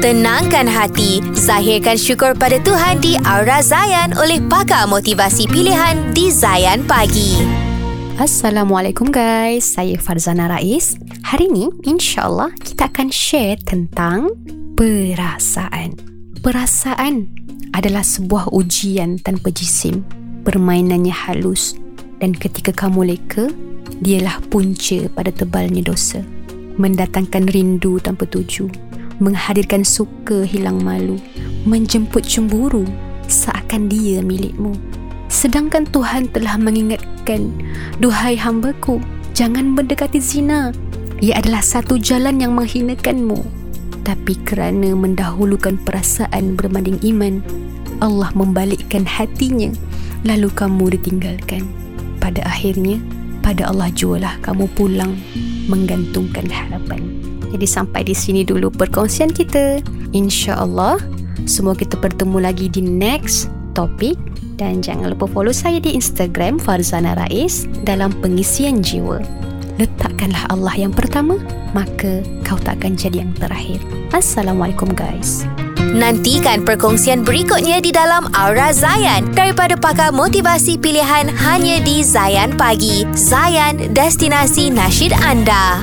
Tenangkan hati, zahirkan syukur pada Tuhan di Aura Zayan oleh pakar motivasi pilihan di Zayan Pagi. Assalamualaikum guys, saya Farzana Rais. Hari ini insyaAllah kita akan share tentang perasaan. Perasaan adalah sebuah ujian tanpa jisim. Permainannya halus dan ketika kamu leka, dialah punca pada tebalnya dosa. Mendatangkan rindu tanpa tuju, menghadirkan suka hilang malu, menjemput cemburu seakan dia milikmu. Sedangkan Tuhan telah mengingatkan, Duhai hambaku, jangan mendekati zina. Ia adalah satu jalan yang menghinakanmu. Tapi kerana mendahulukan perasaan berbanding iman, Allah membalikkan hatinya, lalu kamu ditinggalkan. Pada akhirnya, pada Allah jualah kamu pulang menggantungkan harapan. Jadi sampai di sini dulu perkongsian kita. InsyaAllah semua kita bertemu lagi di next topik dan jangan lupa follow saya di Instagram Farzana Rais dalam pengisian jiwa. Letakkanlah Allah yang pertama, maka kau tak akan jadi yang terakhir. Assalamualaikum guys. Nantikan perkongsian berikutnya di dalam Aura Zayan daripada pakar motivasi pilihan hanya di Zayan Pagi. Zayan, destinasi nasyid anda.